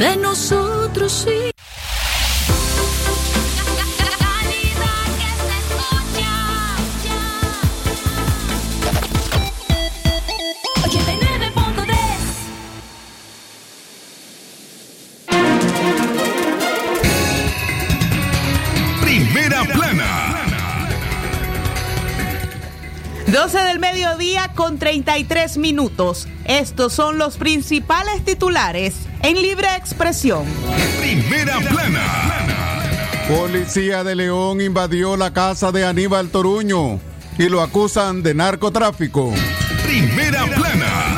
de nosotros sí. Primera plana. 12 del mediodía con 33 minutos. Estos son los principales titulares en libre expresión. Primera plana. Policía de León invadió la casa de Aníbal Toruño y lo acusan de narcotráfico. Primera plana.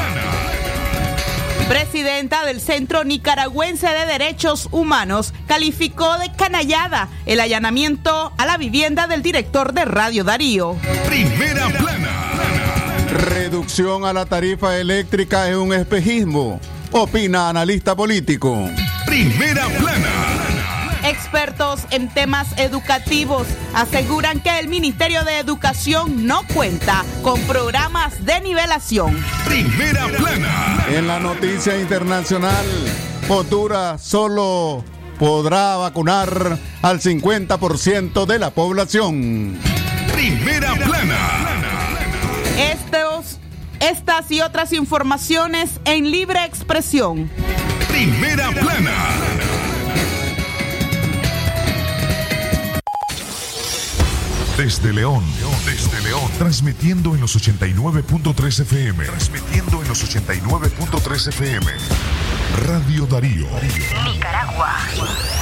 Presidenta del Centro Nicaragüense de Derechos Humanos calificó de canallada el allanamiento a la vivienda del director de Radio Darío. Primera plana. Reducción a la tarifa eléctrica es un espejismo, opina analista político. Primera plana. Expertos en temas educativos aseguran que el Ministerio de Educación no cuenta con programas de nivelación. Primera plana. En la noticia internacional, Honduras solo podrá vacunar al 50% de la población. Primera plana. Estas y otras informaciones en libre expresión. Primera plana. Desde León, desde León, transmitiendo en los 89.3 FM, transmitiendo en los 89.3 FM. Radio Darío. Nicaragua.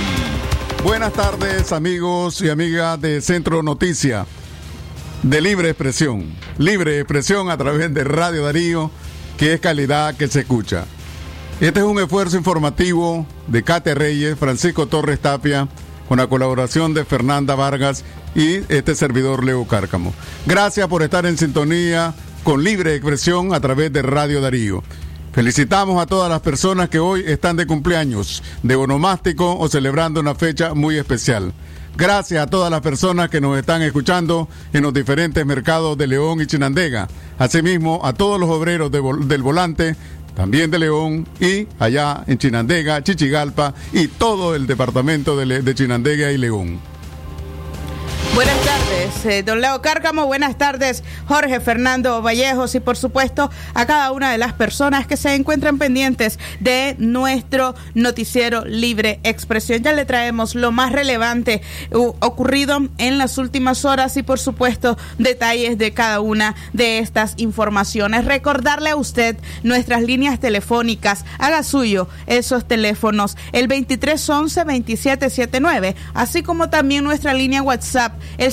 Buenas tardes amigos y amigas de Centro Noticia de Libre Expresión. Libre Expresión a través de Radio Darío, que es calidad que se escucha. Este es un esfuerzo informativo de Kate Reyes, Francisco Torres Tapia, con la colaboración de Fernanda Vargas y este servidor Leo Cárcamo. Gracias por estar en sintonía con Libre Expresión a través de Radio Darío. Felicitamos a todas las personas que hoy están de cumpleaños, de onomástico o celebrando una fecha muy especial. Gracias a todas las personas que nos están escuchando en los diferentes mercados de León y Chinandega. Asimismo, a todos los obreros del volante, también de León y allá en Chinandega, Chichigalpa y todo el departamento de, de Chinandega y León. Buenas tardes, eh, don Leo Cárcamo. Buenas tardes, Jorge Fernando Vallejos. Y por supuesto, a cada una de las personas que se encuentran pendientes de nuestro noticiero Libre Expresión. Ya le traemos lo más relevante uh, ocurrido en las últimas horas y, por supuesto, detalles de cada una de estas informaciones. Recordarle a usted nuestras líneas telefónicas. Haga suyo esos teléfonos, el 2311-2779, así como también nuestra línea WhatsApp, el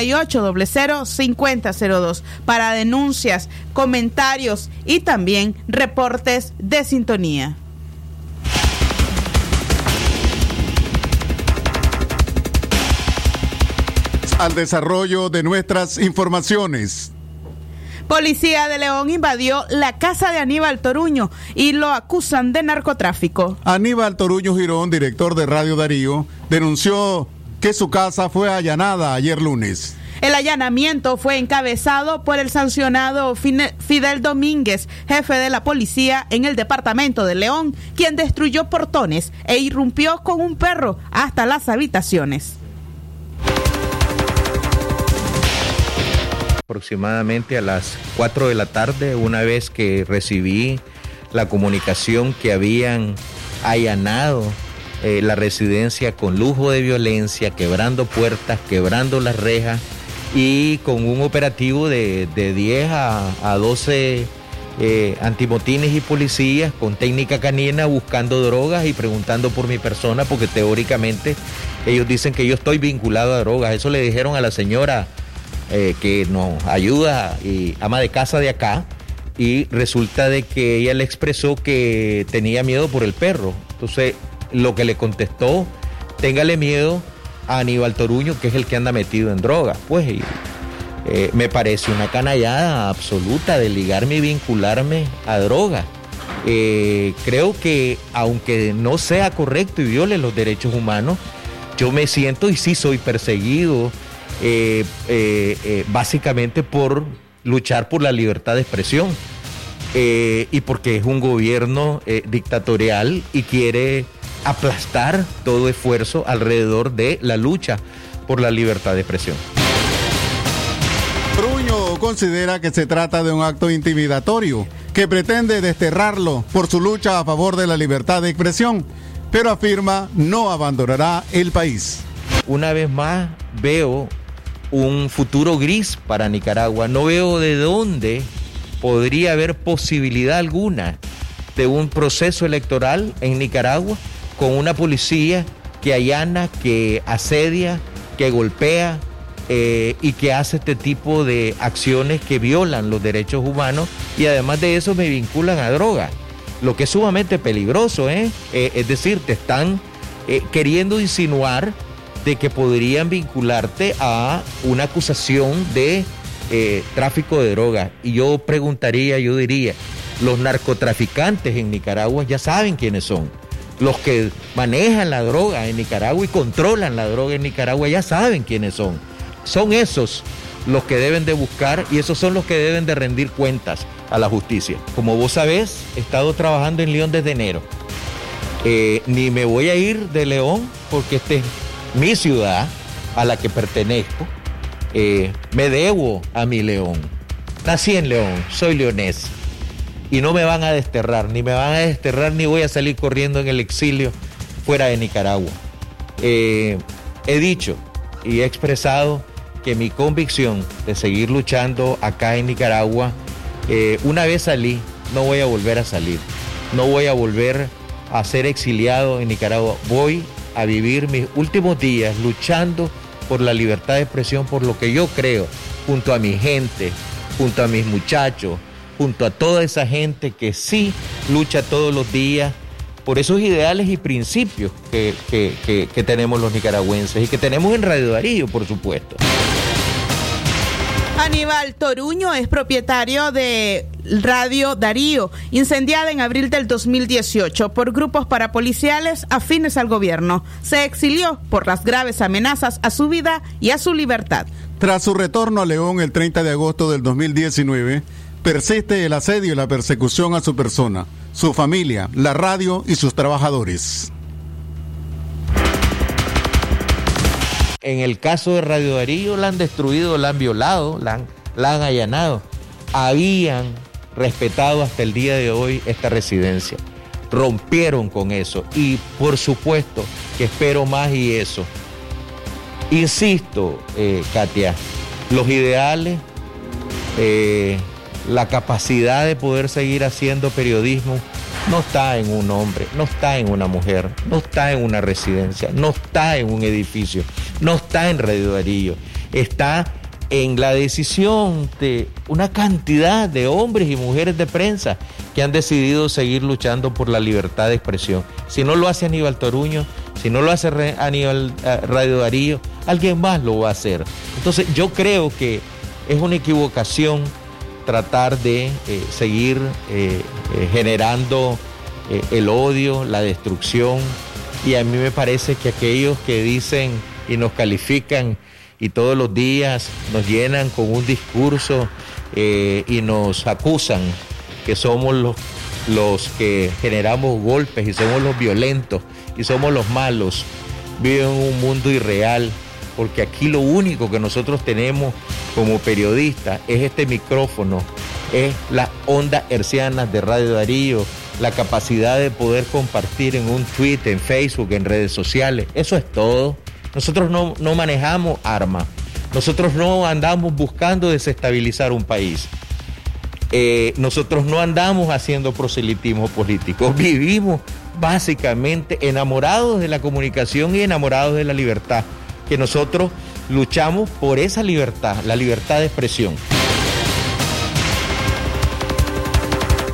5800-5002, para denuncias, comentarios y también reportes de sintonía. Al desarrollo de nuestras informaciones. Policía de León invadió la casa de Aníbal Toruño y lo acusan de narcotráfico. Aníbal Toruño Girón, director de Radio Darío, denunció que su casa fue allanada ayer lunes. El allanamiento fue encabezado por el sancionado Fidel Domínguez, jefe de la policía en el departamento de León, quien destruyó portones e irrumpió con un perro hasta las habitaciones. aproximadamente a las 4 de la tarde, una vez que recibí la comunicación que habían allanado eh, la residencia con lujo de violencia, quebrando puertas, quebrando las rejas y con un operativo de, de 10 a, a 12 eh, antimotines y policías con técnica canina buscando drogas y preguntando por mi persona porque teóricamente ellos dicen que yo estoy vinculado a drogas. Eso le dijeron a la señora eh, que nos ayuda y ama de casa de acá y resulta de que ella le expresó que tenía miedo por el perro. Entonces lo que le contestó, téngale miedo a Aníbal Toruño, que es el que anda metido en droga. Pues eh, me parece una canallada absoluta de ligarme y vincularme a droga. Eh, creo que aunque no sea correcto y viole los derechos humanos, yo me siento y sí soy perseguido básicamente por luchar por la libertad de expresión. y porque es un gobierno dictatorial y quiere aplastar todo esfuerzo alrededor de la lucha por la libertad de expresión. Bruño considera que se trata de un acto intimidatorio que pretende desterrarlo por su lucha a favor de la libertad de expresión, pero afirma no abandonará el país. Una vez más veo un futuro gris para Nicaragua. No veo de dónde podría haber posibilidad alguna de un proceso electoral en Nicaragua con una policía que allana, que asedia, que golpea eh, y que hace este tipo de acciones que violan los derechos humanos y además de eso me vinculan a droga, lo que es sumamente peligroso, ¿eh? eh es decir, te están eh, queriendo insinuar de que podrían vincularte a una acusación de tráfico de droga. Y yo preguntaría, yo diría, los narcotraficantes en Nicaragua ya saben quiénes son los que manejan la droga en Nicaragua y controlan la droga en Nicaragua ya saben quiénes son. Son esos los que deben de buscar y esos son los que deben de rendir cuentas a la justicia. Como vos sabés, he estado trabajando en León desde enero. Eh, ni me voy a ir de León porque esta es mi ciudad a la que pertenezco. Eh, me debo a mi León. Nací en León, soy leonés y no me van a desterrar, ni me van a desterrar, ni voy a salir corriendo en el exilio fuera de Nicaragua. Eh, he dicho y he expresado que mi convicción de seguir luchando acá en Nicaragua, eh, una vez salí, no voy a volver a salir, no voy a volver a ser exiliado en Nicaragua, voy a vivir mis últimos días luchando por la libertad de expresión, por lo que yo creo, junto a mi gente, junto a mis muchachos, junto a toda esa gente que sí lucha todos los días por esos ideales y principios que, tenemos los nicaragüenses y que tenemos en Radio Darío, por supuesto. Aníbal Toruño es propietario de Radio Darío, incendiada en abril del 2018 por grupos parapoliciales afines al gobierno. Se exilió por las graves amenazas a su vida y a su libertad. Tras su retorno a León el 30 de agosto del 2019, persiste el asedio y la persecución a su persona, su familia, la radio y sus trabajadores. En el caso de Radio Darío la han destruido, la han violado, la han, la allanado. Habían respetado hasta el día de hoy esta residencia. Rompieron con eso y por supuesto que espero más y eso. Insisto, eh, Katia, los ideales eh, la capacidad de poder seguir haciendo periodismo no está en un hombre, no está en una mujer, no está en una residencia, no está en un edificio, no está en Radio Darío, está en la decisión de una cantidad de hombres y mujeres de prensa que han decidido seguir luchando por la libertad de expresión. Si no lo hace Aníbal Toruño, si no lo hace Aníbal eh, Radio Darío, alguien más lo va a hacer. Entonces yo creo que es una equivocación tratar de eh, seguir eh, eh, generando el odio, la destrucción. Y a mí me parece que aquellos que dicen y nos califican y todos los días nos llenan con un discurso y nos acusan que somos los, los que generamos golpes y somos los violentos y somos los malos, viven en un mundo irreal porque aquí lo único que nosotros tenemos como periodistas es este micrófono, es la onda herciana de Radio Darío, la capacidad de poder compartir en un tweet, en Facebook, en redes sociales. Eso es todo. Nosotros no, manejamos armas. Nosotros no andamos buscando desestabilizar un país. Eh, nosotros no andamos haciendo proselitismo político. Vivimos básicamente enamorados de la comunicación y enamorados de la libertad que nosotros luchamos por esa libertad, la libertad de expresión.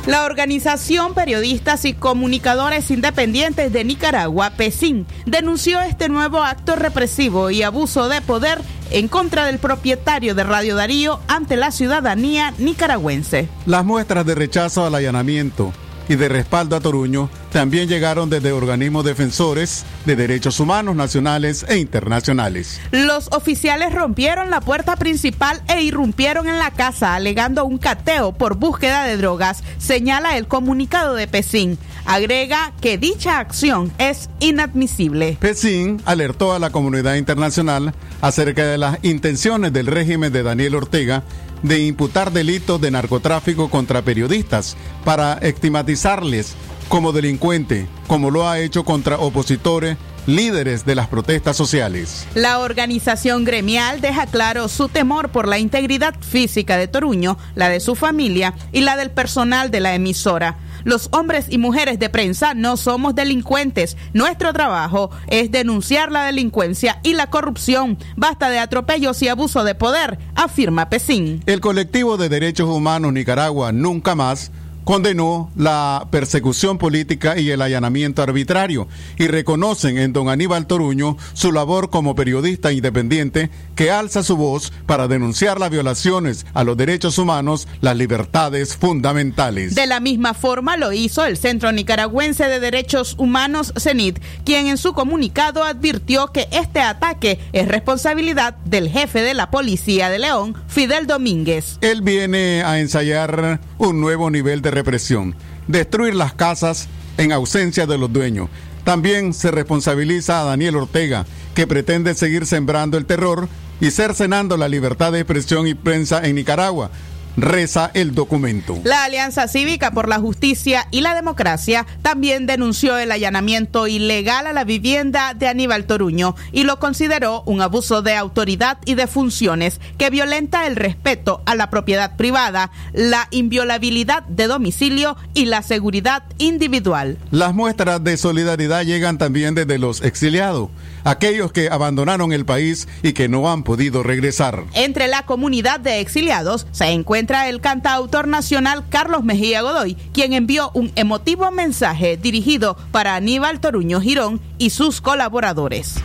La Organización Periodistas y Comunicadores Independientes de Nicaragua, PESIN, denunció este nuevo acto represivo y abuso de poder en contra del propietario de Radio Darío ante la ciudadanía nicaragüense. Las muestras de rechazo al allanamiento y de respaldo a Toruño también llegaron desde organismos defensores de derechos humanos nacionales e internacionales. Los oficiales rompieron la puerta principal e irrumpieron en la casa alegando un cateo por búsqueda de drogas, señala el comunicado de Pesín. Agrega que dicha acción es inadmisible. Pesín alertó a la comunidad internacional acerca de las intenciones del régimen de Daniel Ortega de imputar delitos de narcotráfico contra periodistas para estigmatizarles como delincuente, como lo ha hecho contra opositores líderes de las protestas sociales. La organización gremial deja claro su temor por la integridad física de Toruño, la de su familia y la del personal de la emisora. Los hombres y mujeres de prensa no somos delincuentes. Nuestro trabajo es denunciar la delincuencia y la corrupción. Basta de atropellos y abuso de poder, afirma Pesín. El colectivo de derechos humanos Nicaragua Nunca Más condenó la persecución política y el allanamiento arbitrario y reconocen en don Aníbal Toruño su labor como periodista independiente que alza su voz para denunciar las violaciones a los derechos humanos, las libertades fundamentales. De la misma forma lo hizo el Centro Nicaragüense de Derechos Humanos, CENIT, quien en su comunicado advirtió que este ataque es responsabilidad del jefe de la Policía de León, Fidel Domínguez. Él viene a ensayar un nuevo nivel de represión, destruir las casas en ausencia de los dueños. También se responsabiliza a Daniel Ortega, que pretende seguir sembrando el terror y cercenando la libertad de expresión y prensa en Nicaragua, reza el documento. La Alianza Cívica por la Justicia y la Democracia también denunció el allanamiento ilegal a la vivienda de Aníbal Toruño y lo consideró un abuso de autoridad y de funciones que violenta el respeto a la propiedad privada, la inviolabilidad de domicilio y la seguridad individual. Las muestras de solidaridad llegan también desde los exiliados, aquellos que abandonaron el país y que no han podido regresar. Entre la comunidad de exiliados se encuentra el cantautor nacional Carlos Mejía Godoy, quien envió un emotivo mensaje dirigido para Aníbal Toruño Girón y sus colaboradores.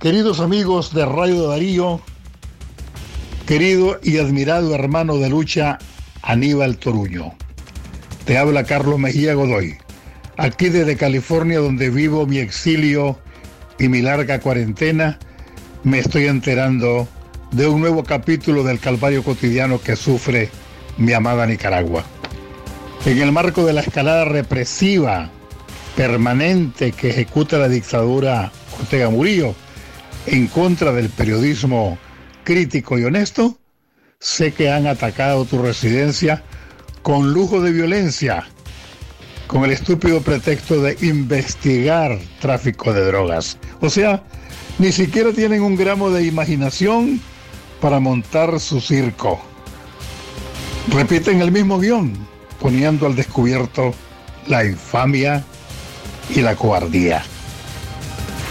Queridos amigos de Radio Darío, querido y admirado hermano de lucha Aníbal Toruño, te habla Carlos Mejía Godoy, aquí desde California donde vivo mi exilio y mi larga cuarentena, me estoy enterando de un nuevo capítulo del calvario cotidiano que sufre mi amada Nicaragua. En el marco de la escalada represiva permanente que ejecuta la dictadura Ortega Murillo en contra del periodismo crítico y honesto, sé que han atacado tu residencia con lujo de violencia, con el estúpido pretexto de investigar tráfico de drogas. O sea, ni siquiera tienen un gramo de imaginación para montar su circo. Repiten el mismo guion, poniendo al descubierto la infamia y la cobardía.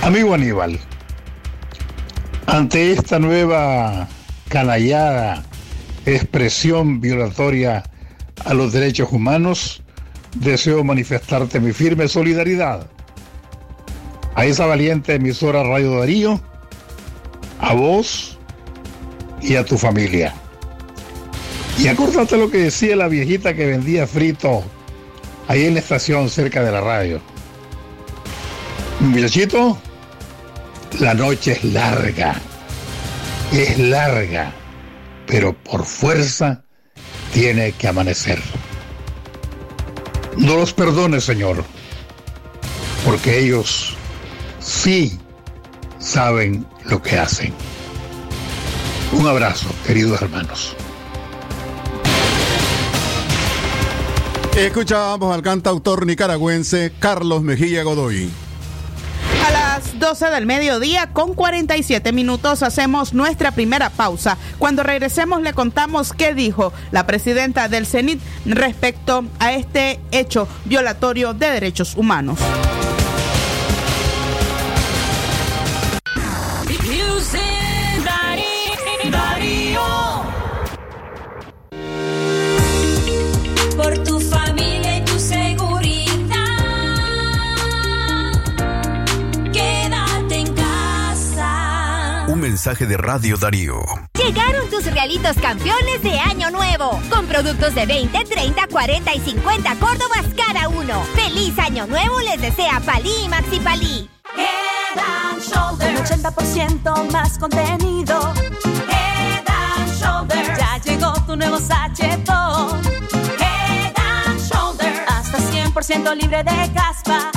Amigo Aníbal, ante esta nueva canallada expresión violatoria a los derechos humanos, deseo manifestarte mi firme solidaridad a esa valiente emisora Radio Darío, a vos y a tu familia. Y acordate lo que decía la viejita que vendía frito ahí en la estación cerca de la radio. Muchachito, la noche es larga, es larga, pero por fuerza tiene que amanecer. No los perdones, Señor, porque ellos sí saben lo que hacen. Un abrazo, queridos hermanos. Escuchábamos al cantautor nicaragüense Carlos Mejía Godoy. Las 12 del mediodía con 47 minutos hacemos nuestra primera pausa. Cuando regresemos le contamos qué dijo la presidenta del CENIT respecto a este hecho violatorio de derechos humanos. Mensaje de Radio Darío. Llegaron tus realitos campeones de Año Nuevo, con productos de 20, 30, 40 y 50 Córdobas cada uno. ¡Feliz Año Nuevo les desea Palí y Maxi Palí! Head and Shoulders. Un 80% más contenido. Head and Shoulders. Ya llegó tu nuevo sachetón. Head and Shoulders. Hasta 100% libre de caspa.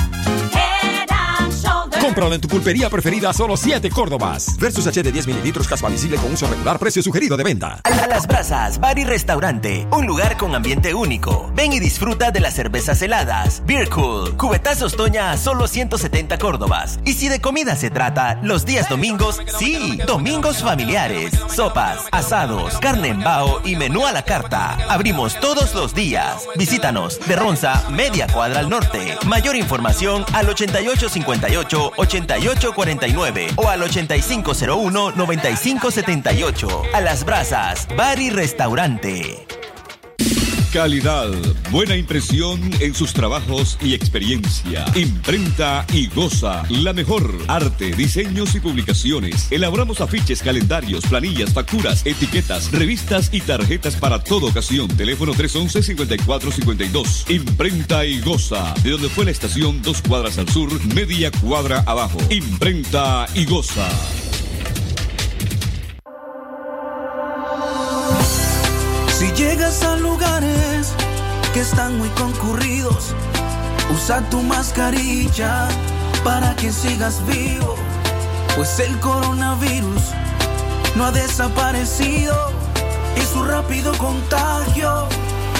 Cómpralo en tu pulpería preferida solo 7 Córdobas. Versus H de 10 mililitros caspa visible con uso regular, precio sugerido de venta. A Las Brasas, Bar y Restaurante. Un lugar con ambiente único. Ven y disfruta de las cervezas heladas. Beer Cool. Cubetazos Toña solo 170 Córdobas. Y si de comida se trata, los días domingos, sí. Domingos familiares. Sopas, asados, carne en bao y menú a la carta. Abrimos todos los días. Visítanos de Ronza, media cuadra al norte. Mayor información al 8858 8849 o al 8501-9578. A las brasas, bar y restaurante. Calidad, buena impresión en sus trabajos y experiencia. Imprenta y goza. La mejor. Arte, diseños y publicaciones. Elaboramos afiches, calendarios, planillas, facturas, etiquetas, revistas y tarjetas para toda ocasión. Teléfono 311-5452. Imprenta y goza. De donde fue la estación, dos cuadras al sur, media cuadra abajo. Imprenta y goza. Están muy concurridos, usa tu mascarilla para que sigas vivo, pues el coronavirus no ha desaparecido y su rápido contagio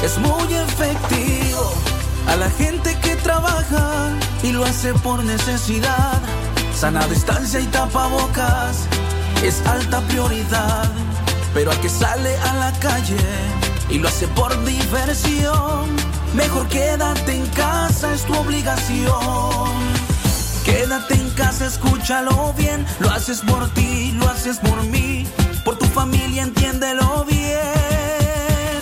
es muy efectivo. A la gente que trabaja y lo hace por necesidad, sana distancia y tapabocas es alta prioridad. Pero al que sale a la calle y lo hace por diversión, mejor quédate en casa, es tu obligación. Quédate en casa, escúchalo bien, lo haces por ti, lo haces por mí, por tu familia, entiéndelo bien.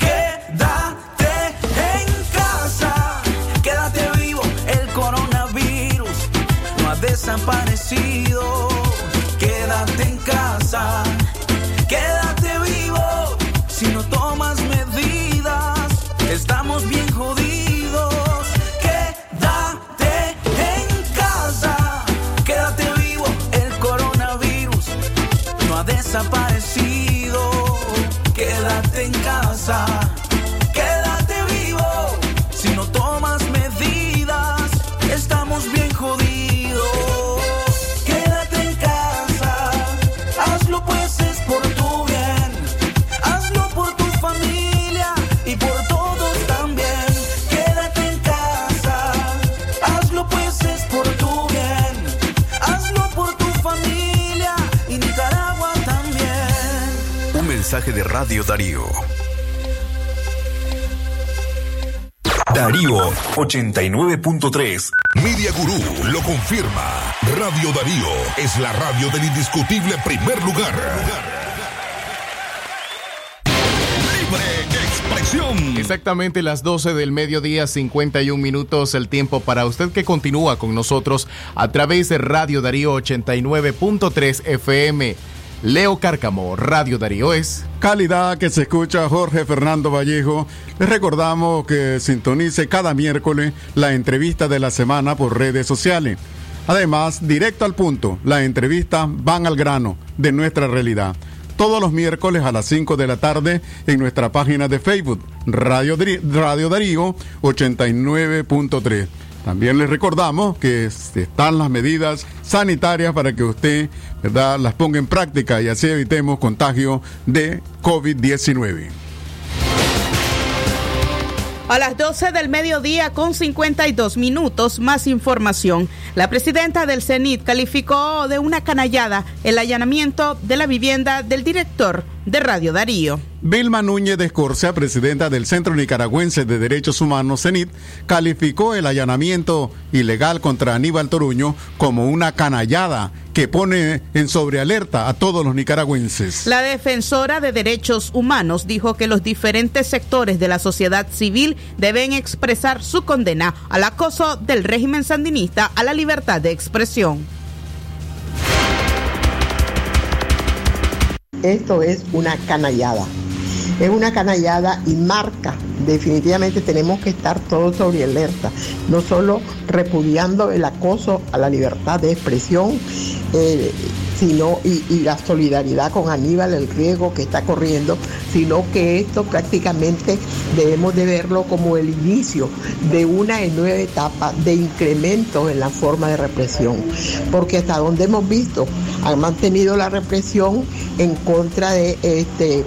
Quédate en casa, quédate vivo, el coronavirus no ha desaparecido. Quédate en casa desaparecido. Quédate en casa. De Radio Darío. Darío 89.3. Media Gurú lo confirma. Radio Darío es la radio del indiscutible primer lugar. Libre expresión. Exactamente las 12 del mediodía, 51 minutos, el tiempo para usted que continúa con nosotros a través de Radio Darío 89.3 FM. Leo Cárcamo, Radio Darío es Calidad que se escucha Jorge Fernando Vallejo. Les recordamos que sintonice cada miércoles la entrevista de la semana por redes sociales. Además, directo al punto, las entrevistas van al grano de nuestra realidad. Todos los miércoles a las 5 de la tarde en nuestra página de Facebook, Radio, Radio Darío 89.3. También les recordamos que están las medidas sanitarias para que usted ¿verdad? las ponga en práctica y así evitemos contagio de COVID-19. A las 12 del mediodía con 52 minutos, más información. La presidenta del CENIT calificó de una canallada el allanamiento de la vivienda del director de Radio Darío. Vilma Núñez de Escorcia, presidenta del Centro Nicaragüense de Derechos Humanos, CENIT, calificó el allanamiento ilegal contra Aníbal Toruño como una canallada que pone en sobrealerta a todos los nicaragüenses. La defensora de derechos humanos dijo que los diferentes sectores de la sociedad civil deben expresar su condena al acoso del régimen sandinista a la libertad de expresión. Esto es una canallada. Es una canallada y marca. Definitivamente tenemos que estar todos sobre alerta, no solo repudiando el acoso a la libertad de expresión, eh, sino y, y, la solidaridad con Aníbal, el riesgo que está corriendo, sino que esto prácticamente debemos de verlo como el inicio de una nueva etapa de incremento en la forma de represión, porque hasta donde hemos visto han mantenido la represión en contra de este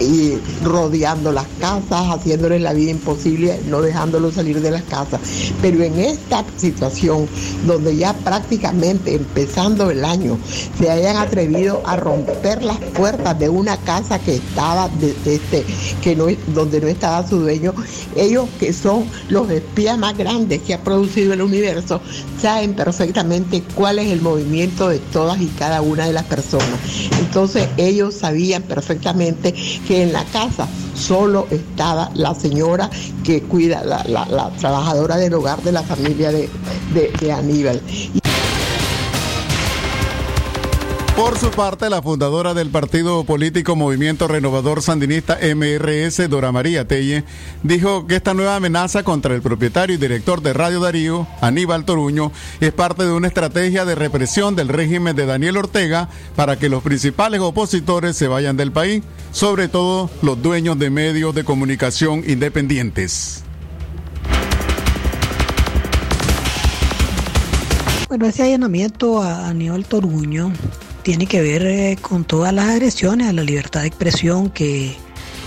y rodeando las casas, haciéndoles la vida imposible, no dejándolos salir de las casas. Pero en esta situación, donde ya prácticamente empezando el año, se hayan atrevido a romper las puertas de una casa que estaba de, este, que no, donde no estaba su dueño, ellos que son los espías más grandes que ha producido el universo, saben perfectamente cuál es el movimiento de todas y cada una de las personas. Entonces ellos sabían perfectamente que en la casa solo estaba la señora que cuida, la, la, trabajadora del hogar de la familia de, de, de Aníbal. Por su parte, la fundadora del partido político Movimiento Renovador Sandinista MRS, Dora María Telle, dijo que esta nueva amenaza contra el propietario y director de Radio Darío, Aníbal Toruño, es parte de una estrategia de represión del régimen de Daniel Ortega para que los principales opositores se vayan del país, sobre todo los dueños de medios de comunicación independientes. Bueno, ese allanamiento a Aníbal Toruño tiene que ver eh, con todas las agresiones a la libertad de expresión que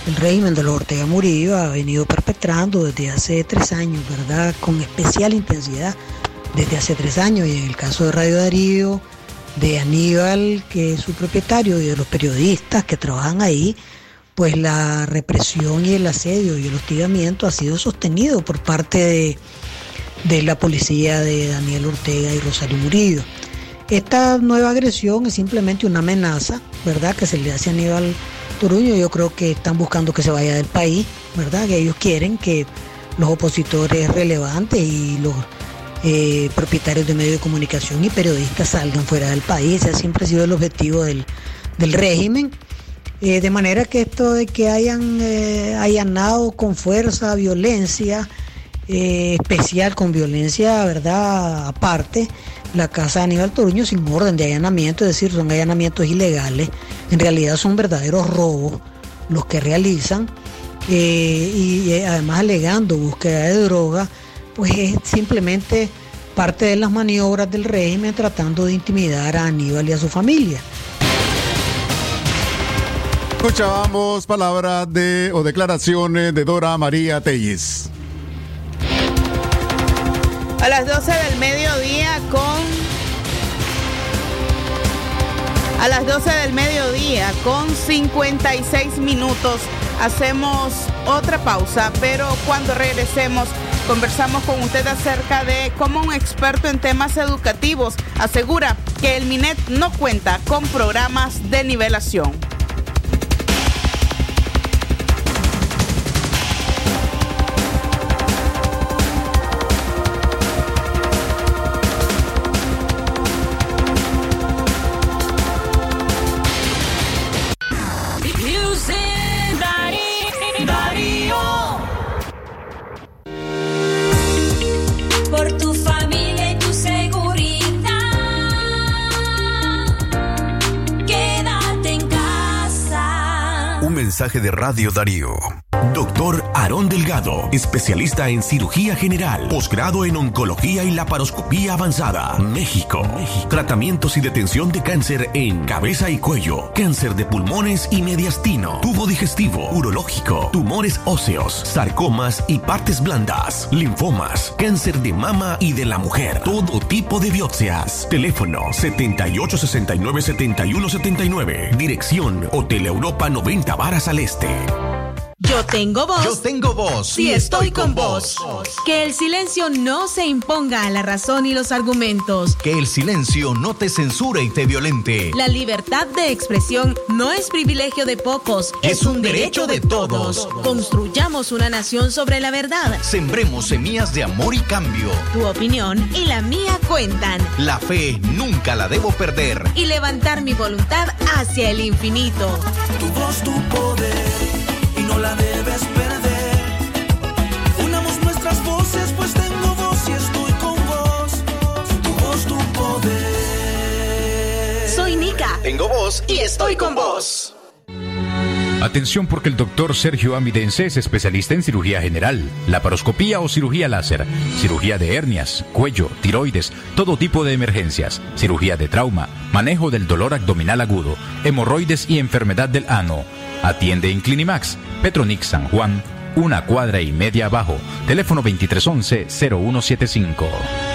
el régimen de los Ortega Murillo ha venido perpetrando desde hace tres años, ¿verdad? Con especial intensidad desde hace tres años. Y en el caso de Radio Darío, de Aníbal, que es su propietario, y de los periodistas que trabajan ahí, pues la represión y el asedio y el hostigamiento ha sido sostenido por parte de, de la policía de Daniel Ortega y Rosario Murillo. Esta nueva agresión es simplemente una amenaza, ¿verdad? Que se le hace a Aníbal Toruño. Yo creo que están buscando que se vaya del país, ¿verdad? Que ellos quieren que los opositores relevantes y los eh, propietarios de medios de comunicación y periodistas salgan fuera del país. Ese siempre ha sido el objetivo del, del régimen. Eh, de manera que esto de que hayan eh, allanado con fuerza, violencia, eh, especial con violencia, ¿verdad? Aparte, la casa de Aníbal Toruño sin orden de allanamiento, es decir, son allanamientos ilegales, en realidad son verdaderos robos los que realizan eh, y eh, además alegando búsqueda de droga, pues es simplemente parte de las maniobras del régimen tratando de intimidar a Aníbal y a su familia. Escuchábamos palabras de o declaraciones de Dora María Telles. A las 12 del mediodía con... A las 12 del mediodía con 56 minutos hacemos otra pausa, pero cuando regresemos conversamos con usted acerca de cómo un experto en temas educativos asegura que el MINET no cuenta con programas de nivelación. Mensaje de Radio Darío. Doctor Aarón Delgado, especialista en cirugía general, posgrado en oncología y laparoscopía avanzada. México. Tratamientos y detención de cáncer en cabeza y cuello, cáncer de pulmones y mediastino, tubo digestivo, urológico, tumores óseos, sarcomas y partes blandas, linfomas, cáncer de mama y de la mujer, todo tipo de biopsias. Teléfono 7869-7179. Dirección Hotel Europa 90 Varas al Este. Yo tengo voz. Yo tengo voz. Si estoy con vos. Que el silencio no se imponga a la razón y los argumentos. Que el silencio no te censure y te violente. La libertad de expresión no es privilegio de pocos, es, un derecho de todos. Construyamos una nación sobre la verdad. Sembremos semillas de amor y cambio. Tu opinión y la mía cuentan. La fe nunca la debo perder. Y levantar mi voluntad hacia el infinito. Tu voz, tu poder, y no la debes perder. Unamos nuestras voces, pues tengo voz y estoy con vos. Tu voz, tu poder. Soy Nika. Tengo voz y estoy con vos. Atención porque el doctor Sergio Amidense es especialista en cirugía general, laparoscopía o cirugía láser, cirugía de hernias, cuello, tiroides, todo tipo de emergencias, cirugía de trauma, manejo del dolor abdominal agudo, hemorroides y enfermedad del ano. Atiende en Clinimax, Petronix San Juan, una cuadra y media abajo, teléfono 2311-0175.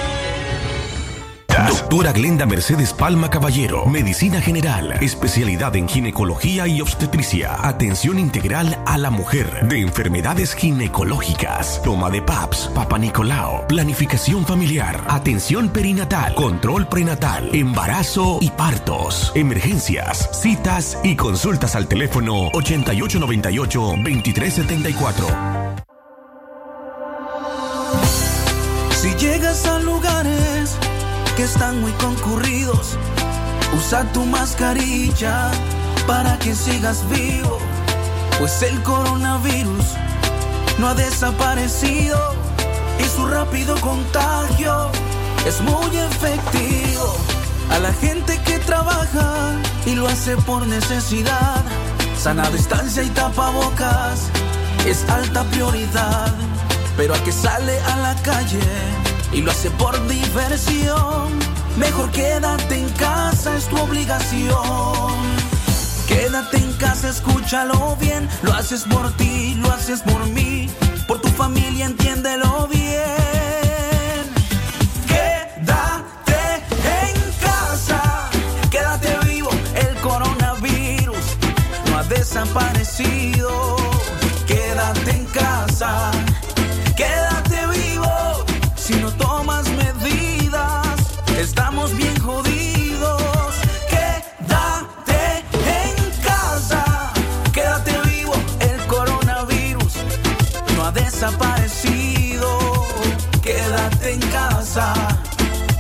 Doctora Glenda Mercedes Palma Caballero, Medicina General, especialidad en ginecología y obstetricia, atención integral a la mujer, de enfermedades ginecológicas, toma de PAPS, Papa Nicolao, planificación familiar, atención perinatal, control prenatal, embarazo y partos, emergencias, citas y consultas al teléfono 8898 2374. Que están muy concurridos, usa tu mascarilla para que sigas vivo, pues el coronavirus no ha desaparecido y su rápido contagio es muy efectivo. A la gente que trabaja y lo hace por necesidad, sana distancia y tapabocas es alta prioridad. Pero al que sale a la calle y lo hace por diversión, mejor quédate en casa, es tu obligación. Quédate en casa, escúchalo bien, lo haces por ti, lo haces por mí, por tu familia, entiéndelo bien. Quédate en casa, quédate vivo, el coronavirus no ha desaparecido.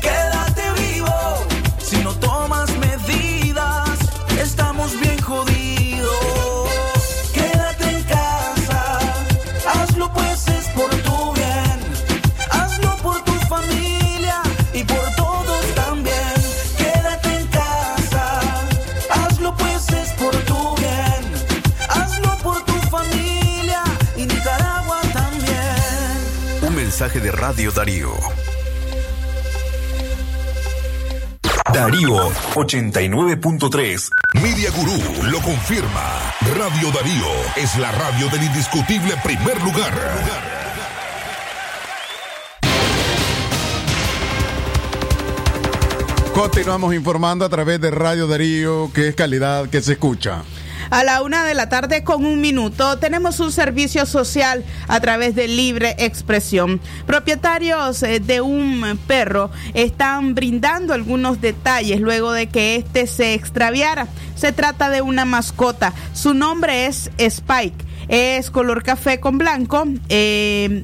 Quédate vivo, si no tomas medidas, estamos bien jodidos. Quédate en casa, hazlo pues es por tu bien, hazlo por tu familia y por todos también. Quédate en casa, hazlo pues es por tu bien, hazlo por tu familia y Nicaragua también. Un mensaje de Radio Darío. Darío 89.3. Media Gurú lo confirma. Radio Darío es la radio del indiscutible primer lugar. Continuamos informando a través de Radio Darío, que es calidad que se escucha. A la una de la tarde con un minuto tenemos un servicio social a través de libre expresión. Propietarios eh, de un perro están brindando algunos detalles luego de que éste se extraviara. Se trata de una mascota. Su nombre es Spike. Es color café con blanco. Eh,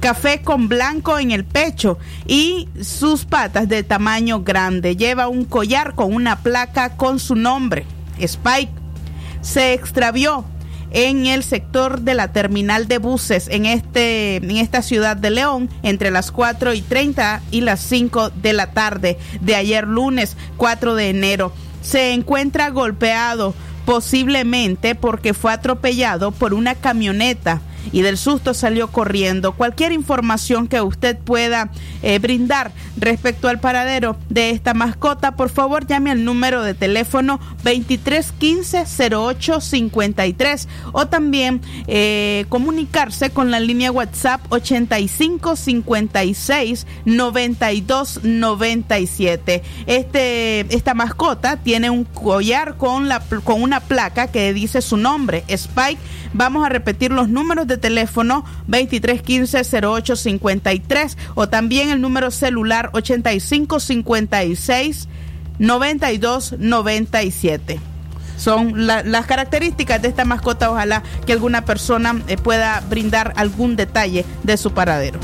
café con blanco en el pecho y sus patas de tamaño grande. Lleva un collar con una placa con su nombre, Spike. Se extravió en el sector de la terminal de buses en, este, en esta ciudad de León entre las 4 y 30 y las 5 de la tarde de ayer lunes 4 de enero. Se encuentra golpeado posiblemente porque fue atropellado por una camioneta y del susto salió corriendo. Cualquier información que usted pueda eh, brindar respecto al paradero de esta mascota, por favor llame al número de teléfono 2315-0853 o también eh, comunicarse con la línea WhatsApp 8556 9297. Este, esta mascota tiene un collar con, la, con una placa que dice su nombre, Spike. Vamos a repetir los números de teléfono 2315-0853 o también el número celular 8556 9297 son las características de esta mascota. Ojalá que alguna persona eh, pueda brindar algún detalle de su paradero.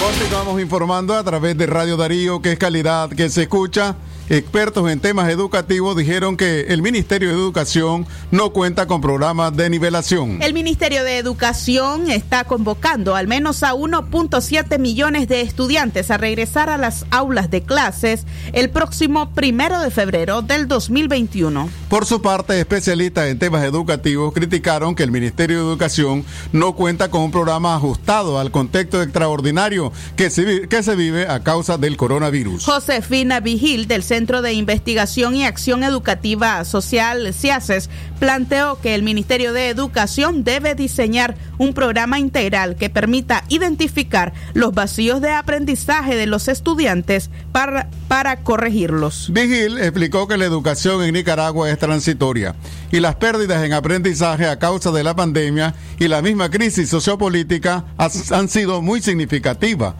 Continuamos informando a través de Radio Darío, que es calidad que se escucha. Expertos en temas educativos dijeron que el Ministerio de Educación no cuenta con programas de nivelación. El Ministerio de Educación está convocando al menos a 1.7 millones de estudiantes a regresar a las aulas de clases el próximo primero de febrero del 2021. Por su parte, especialistas en temas educativos criticaron que el Ministerio de Educación no cuenta con un programa ajustado al contexto extraordinario que se, que se vive a causa del coronavirus. Josefina Vigil del Centro de Investigación y Acción Educativa Social, CIACES, planteó que el Ministerio de Educación debe diseñar un programa integral que permita identificar los vacíos de aprendizaje de los estudiantes para, para corregirlos. Vigil explicó que la educación en Nicaragua es transitoria y las pérdidas en aprendizaje a causa de la pandemia y la misma crisis sociopolítica han sido muy significativas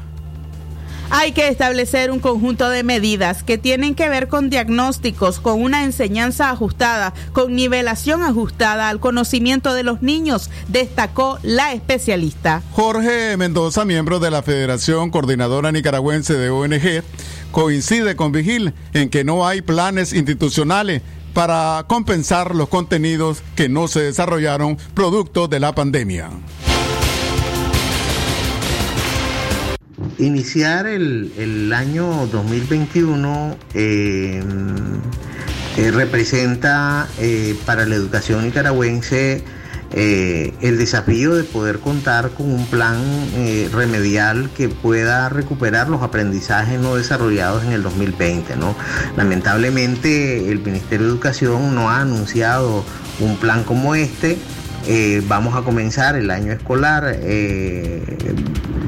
hay que establecer un conjunto de medidas que tienen que ver con diagnósticos, con una enseñanza ajustada, con nivelación ajustada al conocimiento de los niños, destacó la especialista. Jorge Mendoza, miembro de la Federación Coordinadora Nicaragüense de ONG, coincide con Vigil en que no hay planes institucionales para compensar los contenidos que no se desarrollaron producto de la pandemia. Iniciar el, año 2021 eh, eh, representa eh, para la educación nicaragüense el desafío de poder contar con un plan remedial que pueda recuperar los aprendizajes no desarrollados en el 2020. ¿no? Lamentablemente el Ministerio de Educación no ha anunciado un plan como este. Vamos a comenzar el año escolar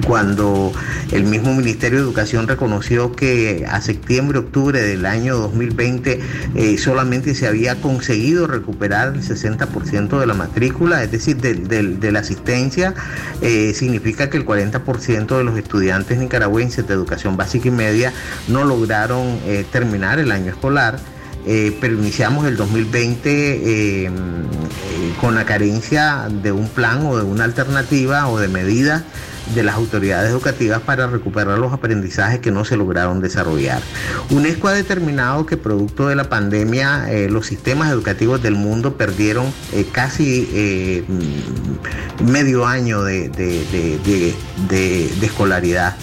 cuando el mismo Ministerio de Educación reconoció que a septiembre, octubre del año 2020 eh, solamente se había conseguido recuperar el 60% de la matrícula, es decir, de, la asistencia, eh, significa que el 40% de los estudiantes nicaragüenses de educación básica y media no lograron eh, terminar el año escolar. Pero iniciamos el 2020 con la carencia de un plan o de una alternativa o de medidas de las autoridades educativas para recuperar los aprendizajes que no se lograron desarrollar. UNESCO ha determinado que producto de la pandemia eh, los sistemas educativos del mundo perdieron eh, casi eh, medio año de, de escolaridad.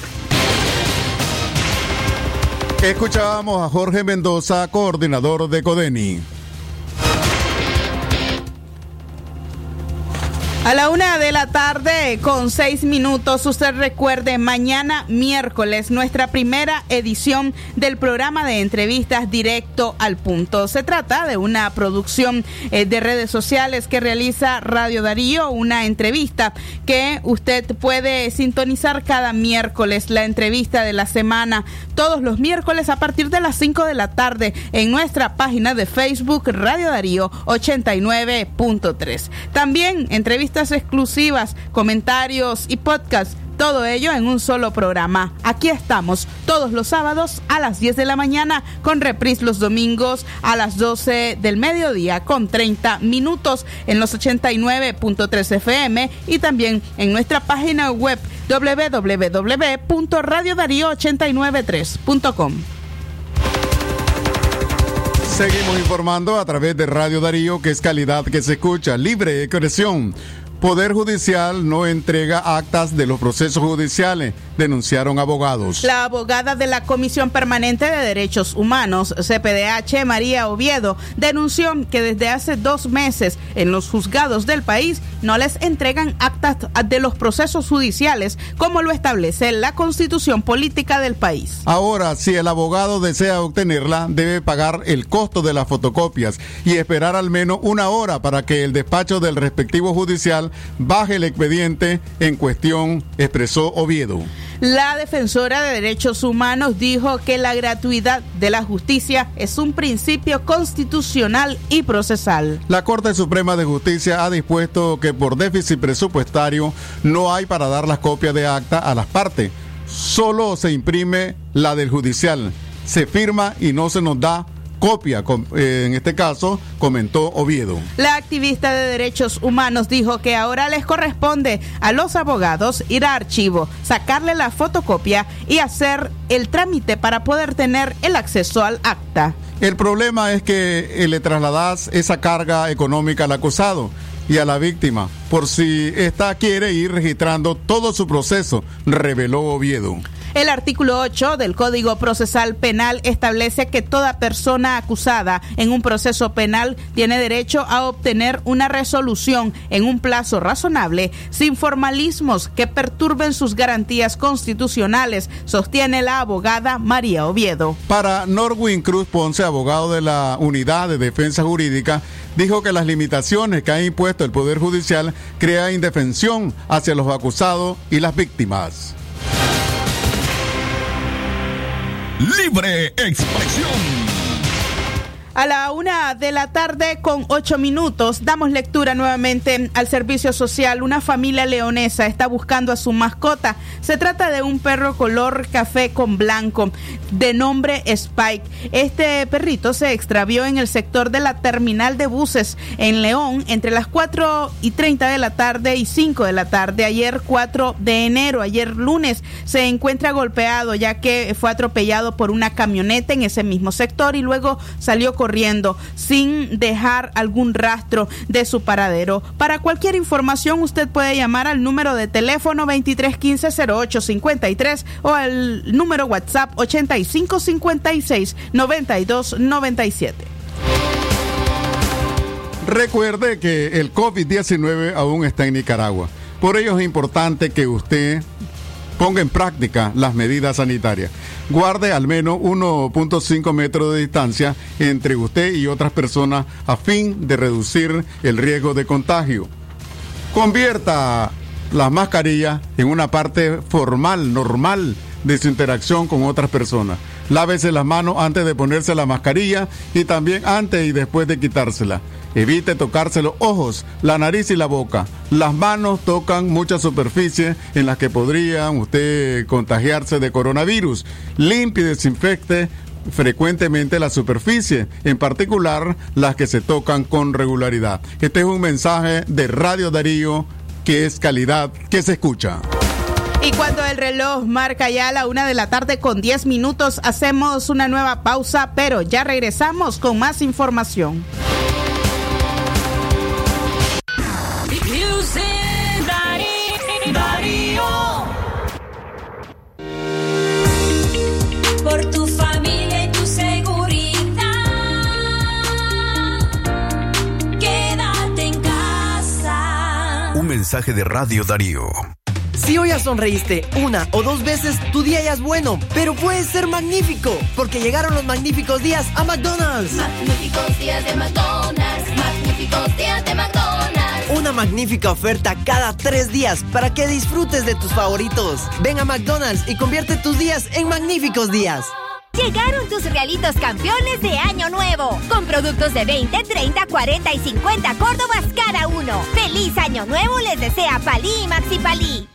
Escuchábamos a Jorge Mendoza, coordinador de CODENI. A la una de la tarde con seis minutos, usted recuerde, mañana miércoles, nuestra primera edición del programa de entrevistas directo al punto. Se trata de una producción eh, de redes sociales que realiza Radio Darío, una entrevista que usted puede sintonizar cada miércoles, la entrevista de la semana, todos los miércoles a partir de las cinco de la tarde en nuestra página de Facebook Radio Darío 89.3. También entrevista exclusivas, comentarios y podcast. Todo ello en un solo programa. Aquí estamos todos los sábados a las 10 de la mañana con reprise los domingos a las 12 del mediodía con 30 minutos en los 89.3 FM y también en nuestra página web www.radiodarío893.com. Seguimos informando a través de Radio Darío, que es calidad que se escucha, libre de conexión Poder Judicial no entrega actas de los procesos judiciales, denunciaron abogados. La abogada de la Comisión Permanente de Derechos Humanos, CPDH, María Oviedo, denunció que desde hace dos meses en los juzgados del país no les entregan actas de los procesos judiciales como lo establece la constitución política del país. Ahora, si el abogado desea obtenerla, debe pagar el costo de las fotocopias y esperar al menos una hora para que el despacho del respectivo judicial baje el expediente en cuestión, expresó Oviedo. La defensora de derechos humanos dijo que la gratuidad de la justicia es un principio constitucional y procesal. La Corte Suprema de Justicia ha dispuesto que por déficit presupuestario no hay para dar las copias de acta a las partes. Solo se imprime la del judicial. Se firma y no se nos da copia, eh, en este caso, comentó Oviedo. La activista de derechos humanos dijo que ahora les corresponde a los abogados ir a archivo, sacarle la fotocopia y hacer el trámite para poder tener el acceso al acta. El problema es que le trasladas esa carga económica al acusado y a la víctima, por si ésta quiere ir registrando todo su proceso, reveló Oviedo. El artículo 8 del Código Procesal Penal establece que toda persona acusada en un proceso penal tiene derecho a obtener una resolución en un plazo razonable, sin formalismos que perturben sus garantías constitucionales, sostiene la abogada María Oviedo. Para Norwin Cruz Ponce, abogado de la Unidad de Defensa Jurídica, dijo que las limitaciones que ha impuesto el Poder Judicial crea indefensión hacia los acusados y las víctimas. Libre expresión. A la una de la tarde con ocho minutos damos lectura nuevamente al servicio social. Una familia leonesa está buscando a su mascota. Se trata de un perro color café con blanco de nombre Spike. Este perrito se extravió en el sector de la terminal de buses en León entre las 4 y 30 de la tarde y 5 de la tarde. Ayer 4 de enero, ayer lunes, se encuentra golpeado ya que fue atropellado por una camioneta en ese mismo sector y luego salió corriendo sin dejar algún rastro de su paradero. Para cualquier información usted puede llamar al número de teléfono 2315-0853 o al número WhatsApp 8556-9297. Recuerde que el COVID-19 aún está en Nicaragua. Por ello es importante que usted ponga en práctica las medidas sanitarias guarde al menos 1.5 metros de distancia entre usted y otras personas a fin de reducir el riesgo de contagio. Convierta las mascarillas en una parte formal, normal de su interacción con otras personas. Lávese las manos antes de ponerse la mascarilla y también antes y después de quitársela. Evite tocarse los ojos, la nariz y la boca. Las manos tocan muchas superficies en las que podrían usted contagiarse de coronavirus. Limpie y desinfecte frecuentemente la superficie, en particular las que se tocan con regularidad. Este es un mensaje de Radio Darío que es calidad que se escucha. Y cuando el reloj marca ya la una de la tarde con 10 minutos, hacemos una nueva pausa, pero ya regresamos con más información. Mensaje de Radio Darío. Si hoy ya sonreíste una o dos veces, tu día ya es bueno, pero puede ser magnífico, porque llegaron los magníficos días a McDonald's. Magníficos días de McDonald's. Magníficos días de McDonald's. Una magnífica oferta cada tres días para que disfrutes de tus favoritos. Ven a McDonald's y convierte tus días en magníficos días. Llegaron tus realitos campeones de Año Nuevo, con productos de 20, 30, 40 y 50 Córdobas cada uno. ¡Feliz Año Nuevo les desea Palí y Maxi Palí!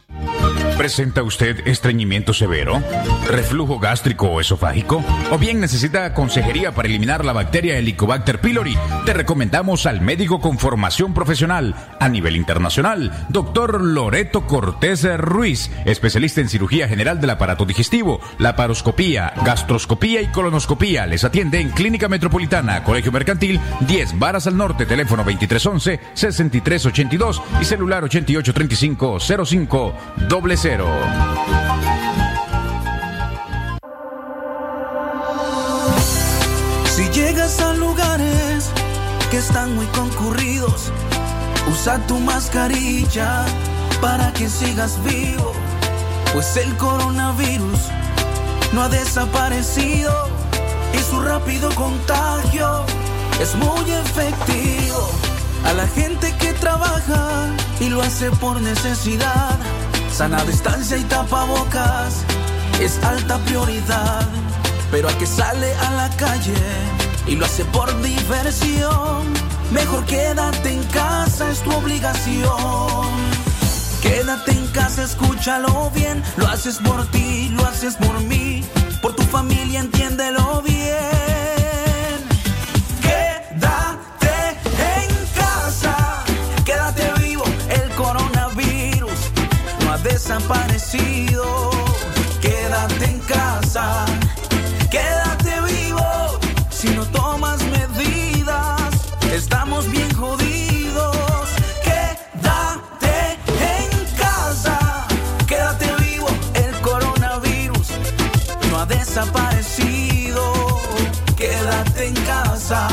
¿Presenta usted estreñimiento severo? ¿Reflujo gástrico o esofágico? ¿O bien necesita consejería para eliminar la bacteria Helicobacter pylori? Te recomendamos al médico con formación profesional a nivel internacional, doctor Loreto Cortés Ruiz, especialista en cirugía general del aparato digestivo, laparoscopía, gastroscopía y colonoscopía. Les atiende en Clínica Metropolitana, Colegio Mercantil, 10 Varas al Norte, teléfono 2311-6382 y celular 883505 doble cero. Si llegas a lugares que están muy concurridos, usa tu mascarilla para que sigas vivo, pues el coronavirus no ha desaparecido y su rápido contagio es muy efectivo. A la gente que trabaja y lo hace por necesidad, sana distancia y tapabocas es alta prioridad. Pero al que sale a la calle y lo hace por diversión, mejor quédate en casa, es tu obligación. Quédate en casa, escúchalo bien, lo haces por ti, lo haces por mí, por tu familia, entiéndelo bien. Desaparecido. Quédate en casa, quédate vivo, si no tomas medidas, estamos bien jodidos. Quédate en casa, quédate vivo, el coronavirus no ha desaparecido. Quédate en casa,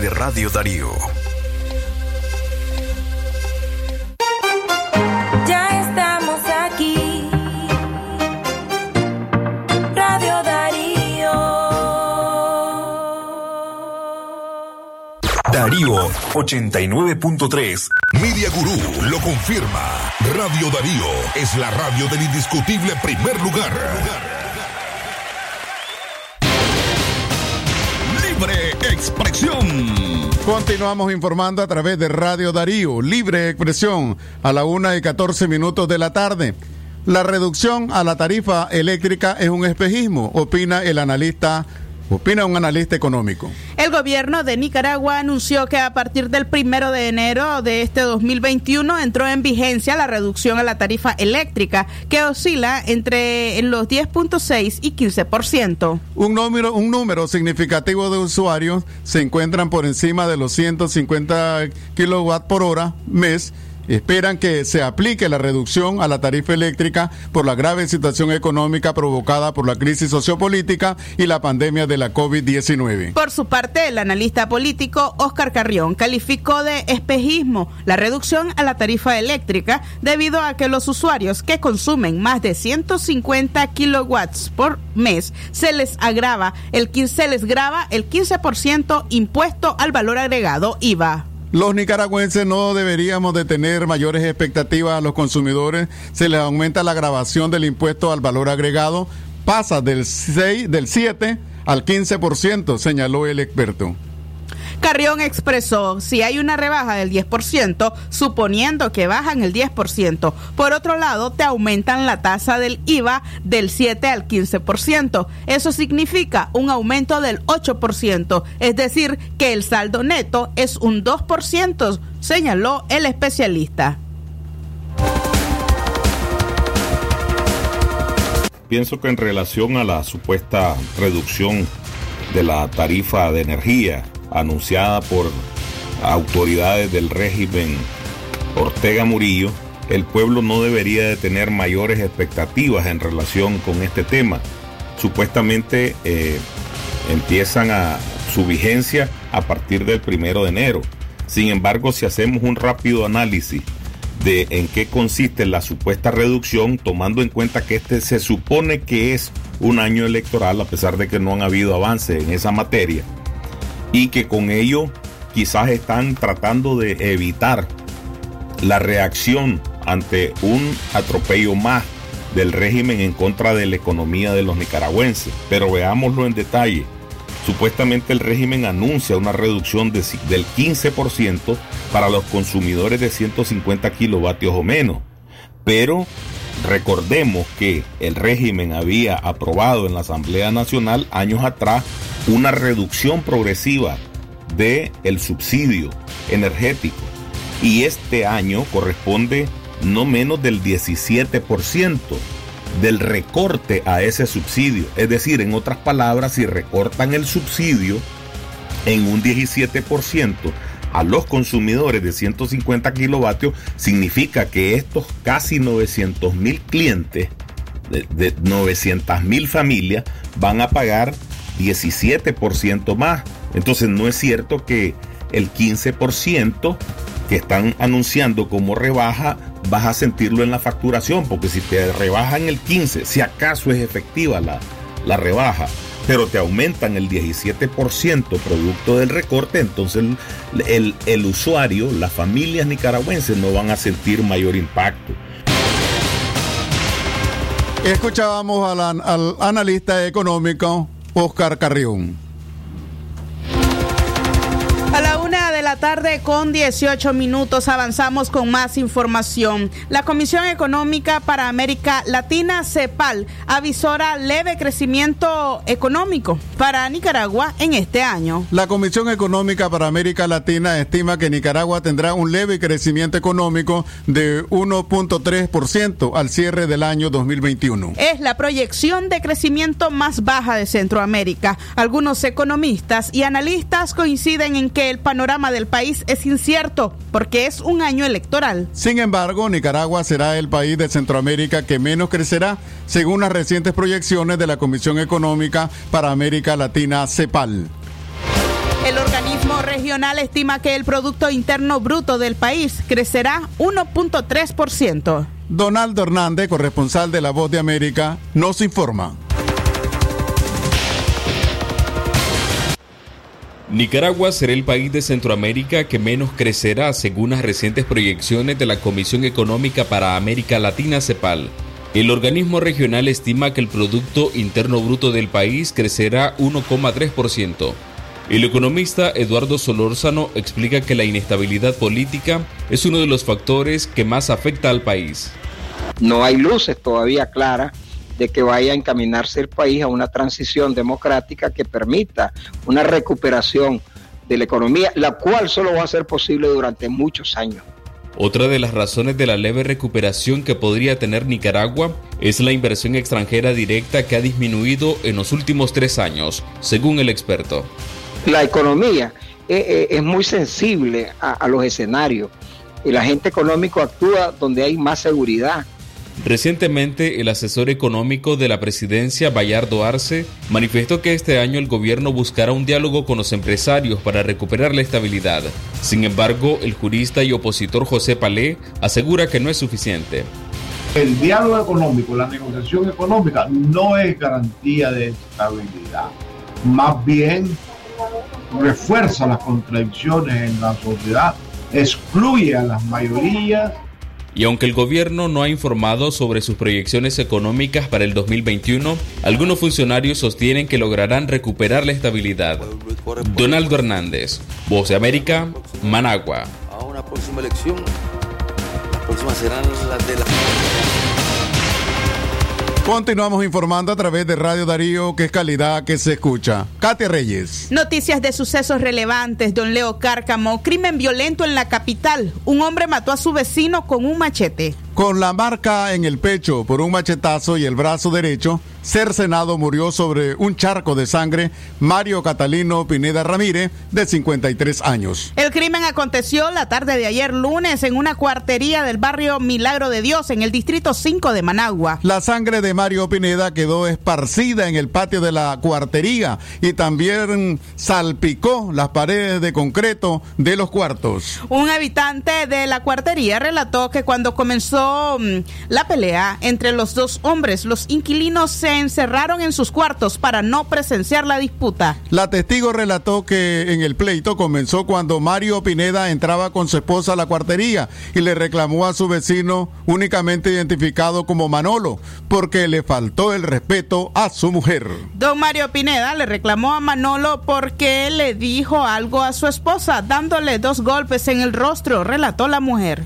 de Radio Darío. Ya estamos aquí. Radio Darío. Darío 89.3. Media Gurú lo confirma. Radio Darío es la radio del indiscutible primer lugar. Libre expresión. Continuamos informando a través de Radio Darío, libre expresión, a la una y 14 minutos de la tarde. La reducción a la tarifa eléctrica es un espejismo, opina el analista, opina un analista económico. El gobierno de Nicaragua anunció que a partir del primero de enero de este 2021 entró en vigencia la reducción a la tarifa eléctrica, que oscila entre los 10.6 y 15%. Un número, un número significativo de usuarios se encuentran por encima de los 150 kilowatts por hora mes. Esperan que se aplique la reducción a la tarifa eléctrica por la grave situación económica provocada por la crisis sociopolítica y la pandemia de la COVID-19. Por su parte, el analista político Oscar Carrión calificó de espejismo la reducción a la tarifa eléctrica debido a que los usuarios que consumen más de 150 kilowatts por mes se les agrava el 15, se les grava el 15% impuesto al valor agregado IVA. Los nicaragüenses no deberíamos de tener mayores expectativas a los consumidores. Se les aumenta la grabación del impuesto al valor agregado, pasa del 6, del 7 al 15%, señaló el experto. Carrión expresó, si hay una rebaja del 10%, suponiendo que bajan el 10%, por otro lado, te aumentan la tasa del IVA del 7 al 15%. Eso significa un aumento del 8%, es decir, que el saldo neto es un 2%, señaló el especialista. Pienso que en relación a la supuesta reducción de la tarifa de energía anunciada por autoridades del régimen Ortega Murillo, el pueblo no debería de tener mayores expectativas en relación con este tema. Supuestamente eh, empiezan a su vigencia a partir del primero de enero. Sin embargo, si hacemos un rápido análisis de en qué consiste la supuesta reducción, tomando en cuenta que este se supone que es un año electoral, a pesar de que no han habido avances en esa materia, y que con ello quizás están tratando de evitar la reacción ante un atropello más del régimen en contra de la economía de los nicaragüenses. Pero veámoslo en detalle. Supuestamente el régimen anuncia una reducción de, del 15% para los consumidores de 150 kilovatios o menos. Pero recordemos que el régimen había aprobado en la Asamblea Nacional años atrás una reducción progresiva del el subsidio energético. Y este año corresponde no menos del 17% del recorte a ese subsidio. Es decir, en otras palabras, si recortan el subsidio en un 17% a los consumidores de 150 kilovatios, significa que estos casi 900 mil clientes, de, de 900 mil familias, van a pagar 17% más. Entonces no es cierto que el 15% que están anunciando como rebaja, vas a sentirlo en la facturación, porque si te rebajan el 15, si acaso es efectiva la, la rebaja, pero te aumentan el 17% producto del recorte, entonces el, el, usuario, las familias nicaragüenses no van a sentir mayor impacto. Escuchábamos al analista económico Oscar Carrión. La de tarde con 18 minutos avanzamos con más información. La Comisión Económica para América Latina, CEPAL, avisora leve crecimiento económico para Nicaragua en este año. La Comisión Económica para América Latina estima que Nicaragua tendrá un leve crecimiento económico de 1.3% al cierre del año 2021. Es la proyección de crecimiento más baja de Centroamérica. Algunos economistas y analistas coinciden en que el panorama del país es incierto porque es un año electoral. Sin embargo, Nicaragua será el país de Centroamérica que menos crecerá, según las recientes proyecciones de la Comisión Económica para América Latina, CEPAL. El organismo regional estima que el Producto Interno Bruto del país crecerá 1.3%. Donaldo Hernández, corresponsal de La Voz de América, nos informa. Nicaragua será el país de Centroamérica que menos crecerá según las recientes proyecciones de la Comisión Económica para América Latina CEPAL. El organismo regional estima que el Producto Interno Bruto del país crecerá 1,3%. El economista Eduardo Solórzano explica que la inestabilidad política es uno de los factores que más afecta al país. No hay luces todavía claras de que vaya a encaminarse el país a una transición democrática que permita una recuperación de la economía, la cual solo va a ser posible durante muchos años. Otra de las razones de la leve recuperación que podría tener Nicaragua es la inversión extranjera directa que ha disminuido en los últimos tres años, según el experto. La economía es, es muy sensible a, a los escenarios. El agente económico actúa donde hay más seguridad, Recientemente, el asesor económico de la presidencia, Bayardo Arce, manifestó que este año el gobierno buscará un diálogo con los empresarios para recuperar la estabilidad. Sin embargo, el jurista y opositor José Palé asegura que no es suficiente. El diálogo económico, la negociación económica no es garantía de estabilidad. Más bien refuerza las contradicciones en la sociedad, excluye a las mayorías y aunque el gobierno no ha informado sobre sus proyecciones económicas para el 2021, algunos funcionarios sostienen que lograrán recuperar la estabilidad. Donaldo Hernández, Voz de América, Managua. Continuamos informando a través de Radio Darío, que es calidad que se escucha. Katia Reyes. Noticias de sucesos relevantes. Don Leo Cárcamo, crimen violento en la capital. Un hombre mató a su vecino con un machete. Con la marca en el pecho por un machetazo y el brazo derecho, cercenado murió sobre un charco de sangre Mario Catalino Pineda Ramírez, de 53 años. El crimen aconteció la tarde de ayer lunes en una cuartería del barrio Milagro de Dios, en el distrito 5 de Managua. La sangre de Mario Pineda quedó esparcida en el patio de la cuartería y también salpicó las paredes de concreto de los cuartos. Un habitante de la cuartería relató que cuando comenzó mm, la pelea entre los dos hombres, los inquilinos se encerraron en sus cuartos para no presenciar la disputa. La testigo relató que en el pleito comenzó cuando Mario Pineda entraba con su esposa a la cuartería y le reclamó a su vecino, únicamente identificado como Manolo, porque le faltó el respeto a su mujer. Don Mario Pineda le reclamó a Manolo porque le dijo algo a su esposa, dándole dos golpes en el rostro, relató la mujer.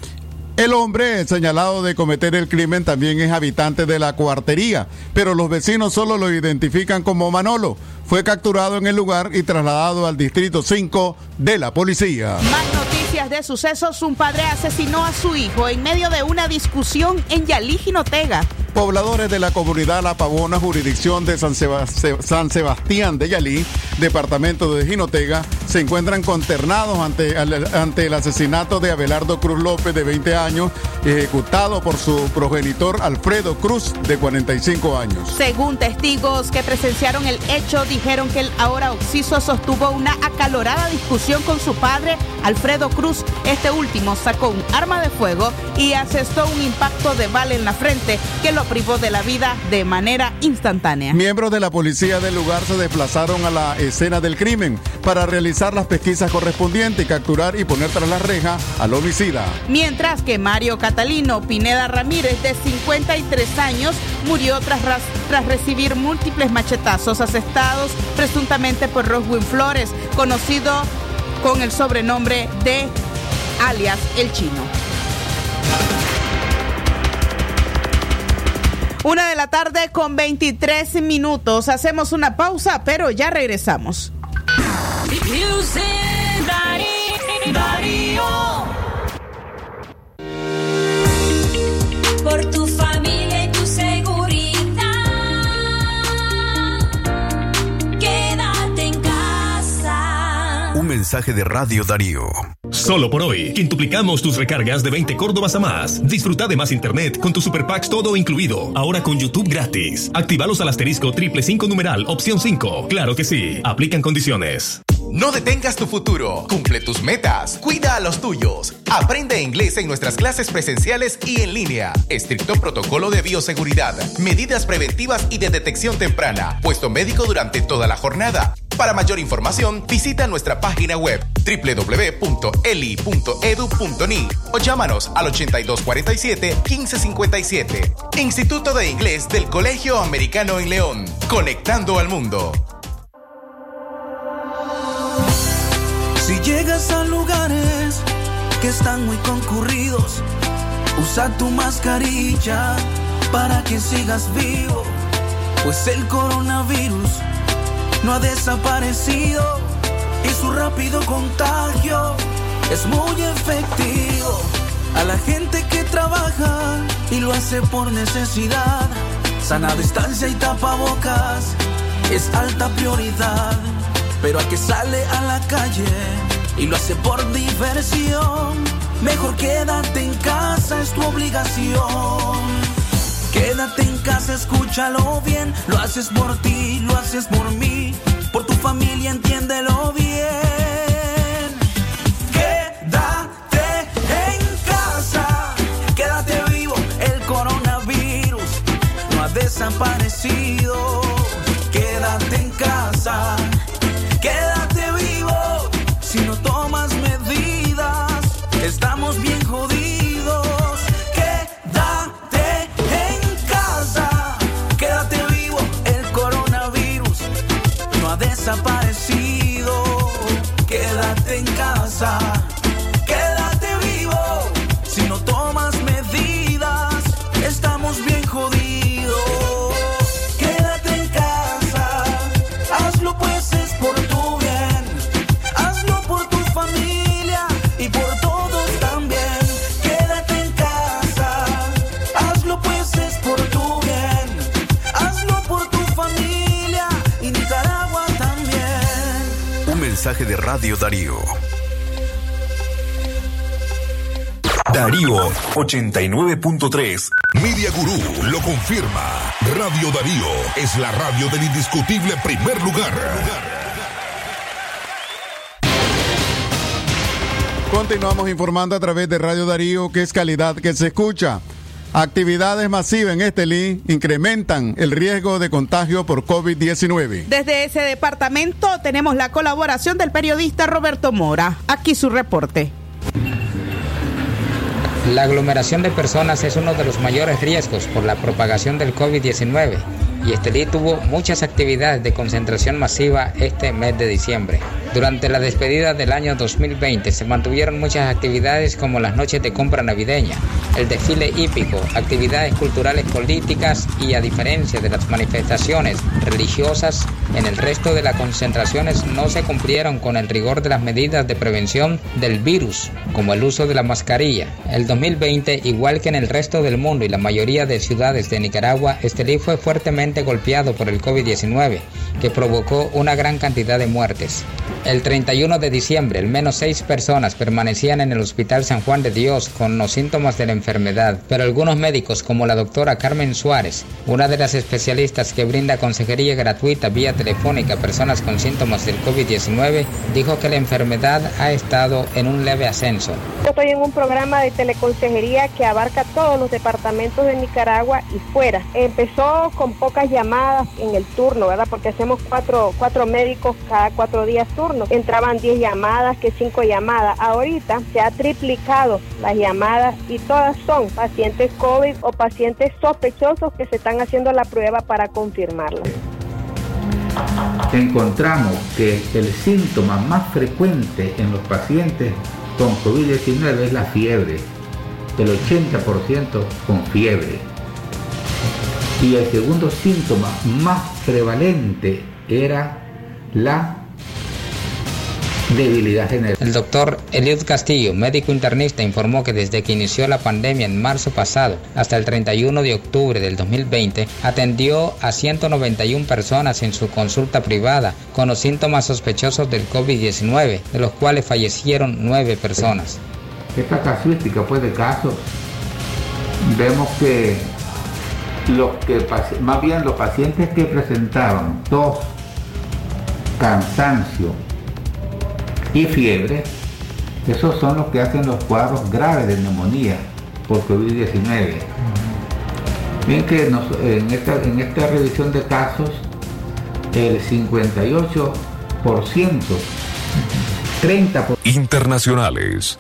El hombre señalado de cometer el crimen también es habitante de la cuartería, pero los vecinos solo lo identifican como Manolo. Fue capturado en el lugar y trasladado al distrito 5 de la policía. Más noticias de sucesos. Un padre asesinó a su hijo en medio de una discusión en Yalí, Jinotega. Pobladores de la comunidad La Pavona, jurisdicción de San, Seba- Se- San Sebastián de Yalí, departamento de Jinotega, se encuentran consternados ante, al- ante el asesinato de Abelardo Cruz López, de 20 años, ejecutado por su progenitor Alfredo Cruz, de 45 años. Según testigos que presenciaron el hecho, dijeron que el ahora occiso sostuvo una acalorada discusión con su padre, Alfredo Cruz. Este último sacó un arma de fuego y asestó un impacto de bala en la frente que lo privó de la vida de manera instantánea. Miembros de la policía del lugar se desplazaron a la escena del crimen para realizar las pesquisas correspondientes y capturar y poner tras la reja al homicida. Mientras que Mario Catalino Pineda Ramírez, de 53 años, murió tras, ras- tras recibir múltiples machetazos asestados presuntamente por Roswin Flores, conocido con el sobrenombre de alias El Chino. Una de la tarde con 23 minutos. Hacemos una pausa, pero ya regresamos. Por mensaje de Radio Darío. Solo por hoy, quintuplicamos tus recargas de 20 Córdobas a más. Disfruta de más internet con tu Super Packs todo incluido. Ahora con YouTube gratis. Actívalos al asterisco triple 5 numeral opción 5. Claro que sí. Aplican condiciones. No detengas tu futuro, cumple tus metas, cuida a los tuyos. Aprende inglés en nuestras clases presenciales y en línea. Estricto protocolo de bioseguridad, medidas preventivas y de detección temprana. Puesto médico durante toda la jornada. Para mayor información, visita nuestra página web www.eli.edu.ni o llámanos al 8247-1557. Instituto de Inglés del Colegio Americano en León. Conectando al mundo. Si llegas a lugares que están muy concurridos, usa tu mascarilla para que sigas vivo, pues el coronavirus no ha desaparecido y su rápido contagio es muy efectivo. A la gente que trabaja y lo hace por necesidad, sana distancia y tapabocas es alta prioridad. Pero al que sale a la calle y lo hace por diversión, mejor quédate en casa, es tu obligación. Quédate en casa, escúchalo bien, lo haces por ti, lo haces por mí, por tu familia, entiéndelo bien. Quédate en casa, quédate vivo, el coronavirus no ha desaparecido. Quédate en casa, quédate mensaje de Radio Darío. Darío 89.3. Media Gurú lo confirma. Radio Darío es la radio del indiscutible primer lugar. Continuamos informando a través de Radio Darío que es calidad que se escucha. Actividades masivas en Estelí incrementan el riesgo de contagio por COVID-19. Desde ese departamento tenemos la colaboración del periodista Roberto Mora. Aquí su reporte. La aglomeración de personas es uno de los mayores riesgos por la propagación del COVID-19 y Estelí tuvo muchas actividades de concentración masiva este mes de diciembre. Durante la despedida del año 2020 se mantuvieron muchas actividades como las noches de compra navideña, el desfile hípico, actividades culturales políticas y a diferencia de las manifestaciones religiosas, en el resto de las concentraciones no se cumplieron con el rigor de las medidas de prevención del virus, como el uso de la mascarilla. El 2020, igual que en el resto del mundo y la mayoría de ciudades de Nicaragua, Estelí fue fuertemente golpeado por el COVID-19, que provocó una gran cantidad de muertes. El 31 de diciembre, al menos seis personas permanecían en el Hospital San Juan de Dios con los síntomas de la enfermedad, pero algunos médicos, como la doctora Carmen Suárez, una de las especialistas que brinda consejería gratuita vía telefónica a personas con síntomas del COVID-19, dijo que la enfermedad ha estado en un leve ascenso. Yo estoy en un programa de teleconsejería que abarca todos los departamentos de Nicaragua y fuera. Empezó con pocas llamadas en el turno, ¿verdad? Porque hacemos cuatro, cuatro médicos cada cuatro días turno. Entraban 10 llamadas, que cinco llamadas. Ahorita se ha triplicado las llamadas y todas son pacientes COVID o pacientes sospechosos que se están haciendo la prueba para confirmarla. Encontramos que el síntoma más frecuente en los pacientes con COVID-19 es la fiebre, el 80% con fiebre. Y el segundo síntoma más prevalente era la debilidad general. El doctor Eliud Castillo, médico internista, informó que desde que inició la pandemia en marzo pasado hasta el 31 de octubre del 2020, atendió a 191 personas en su consulta privada con los síntomas sospechosos del COVID-19, de los cuales fallecieron 9 personas. Esta casuística pues de casos, vemos que, los que más bien los pacientes que presentaban tos, cansancio, y fiebre, esos son los que hacen los cuadros graves de neumonía por COVID-19. Bien que en, esta, en esta revisión de casos, el 58%, 30%. Internacionales.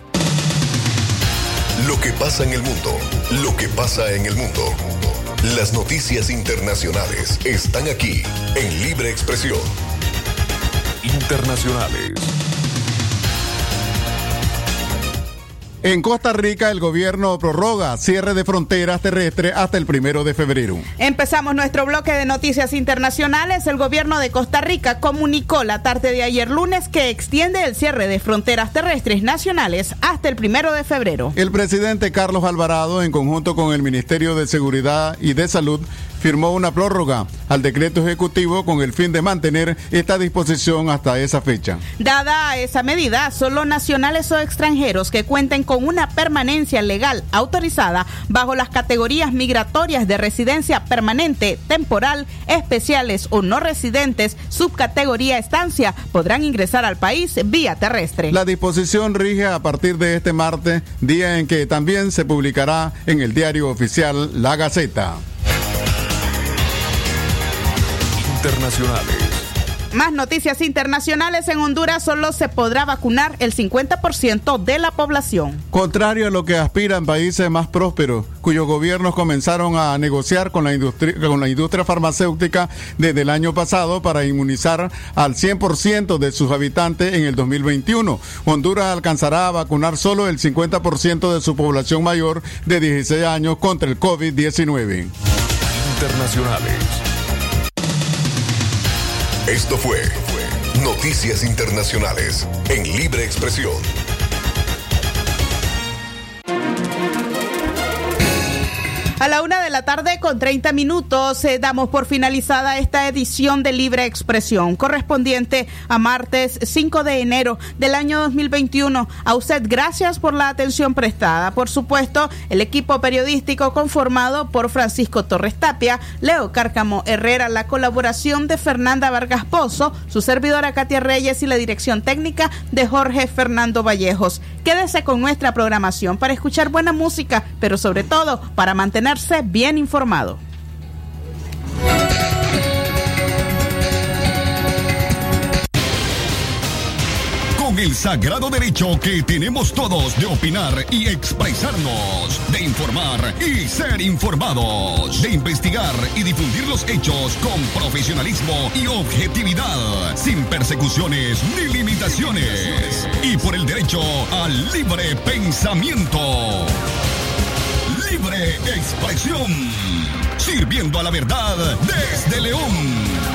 Lo que pasa en el mundo, lo que pasa en el mundo. Las noticias internacionales están aquí en Libre Expresión. Internacionales. En Costa Rica, el gobierno prorroga cierre de fronteras terrestres hasta el primero de febrero. Empezamos nuestro bloque de noticias internacionales. El gobierno de Costa Rica comunicó la tarde de ayer lunes que extiende el cierre de fronteras terrestres nacionales hasta el primero de febrero. El presidente Carlos Alvarado, en conjunto con el Ministerio de Seguridad y de Salud, firmó una prórroga al decreto ejecutivo con el fin de mantener esta disposición hasta esa fecha. Dada esa medida, solo nacionales o extranjeros que cuenten con una permanencia legal autorizada bajo las categorías migratorias de residencia permanente, temporal, especiales o no residentes, subcategoría estancia, podrán ingresar al país vía terrestre. La disposición rige a partir de este martes, día en que también se publicará en el diario oficial La Gaceta. Internacionales. Más noticias internacionales. En Honduras solo se podrá vacunar el 50% de la población. Contrario a lo que aspiran países más prósperos, cuyos gobiernos comenzaron a negociar con la industria, con la industria farmacéutica desde el año pasado para inmunizar al 100% de sus habitantes en el 2021. Honduras alcanzará a vacunar solo el 50% de su población mayor de 16 años contra el COVID-19. Internacionales. Esto fue Noticias Internacionales en Libre Expresión. A la una de la tarde con 30 minutos eh, damos por finalizada esta edición de Libre Expresión correspondiente a martes 5 de enero del año 2021. A usted gracias por la atención prestada. Por supuesto, el equipo periodístico conformado por Francisco Torres Tapia, Leo Cárcamo Herrera, la colaboración de Fernanda Vargas Pozo, su servidora Katia Reyes y la dirección técnica de Jorge Fernando Vallejos. Quédese con nuestra programación para escuchar buena música, pero sobre todo para mantener bien informado. Con el sagrado derecho que tenemos todos de opinar y expresarnos, de informar y ser informados, de investigar y difundir los hechos con profesionalismo y objetividad, sin persecuciones ni limitaciones, y por el derecho al libre pensamiento libre expresión. Sirviendo a la verdad desde León.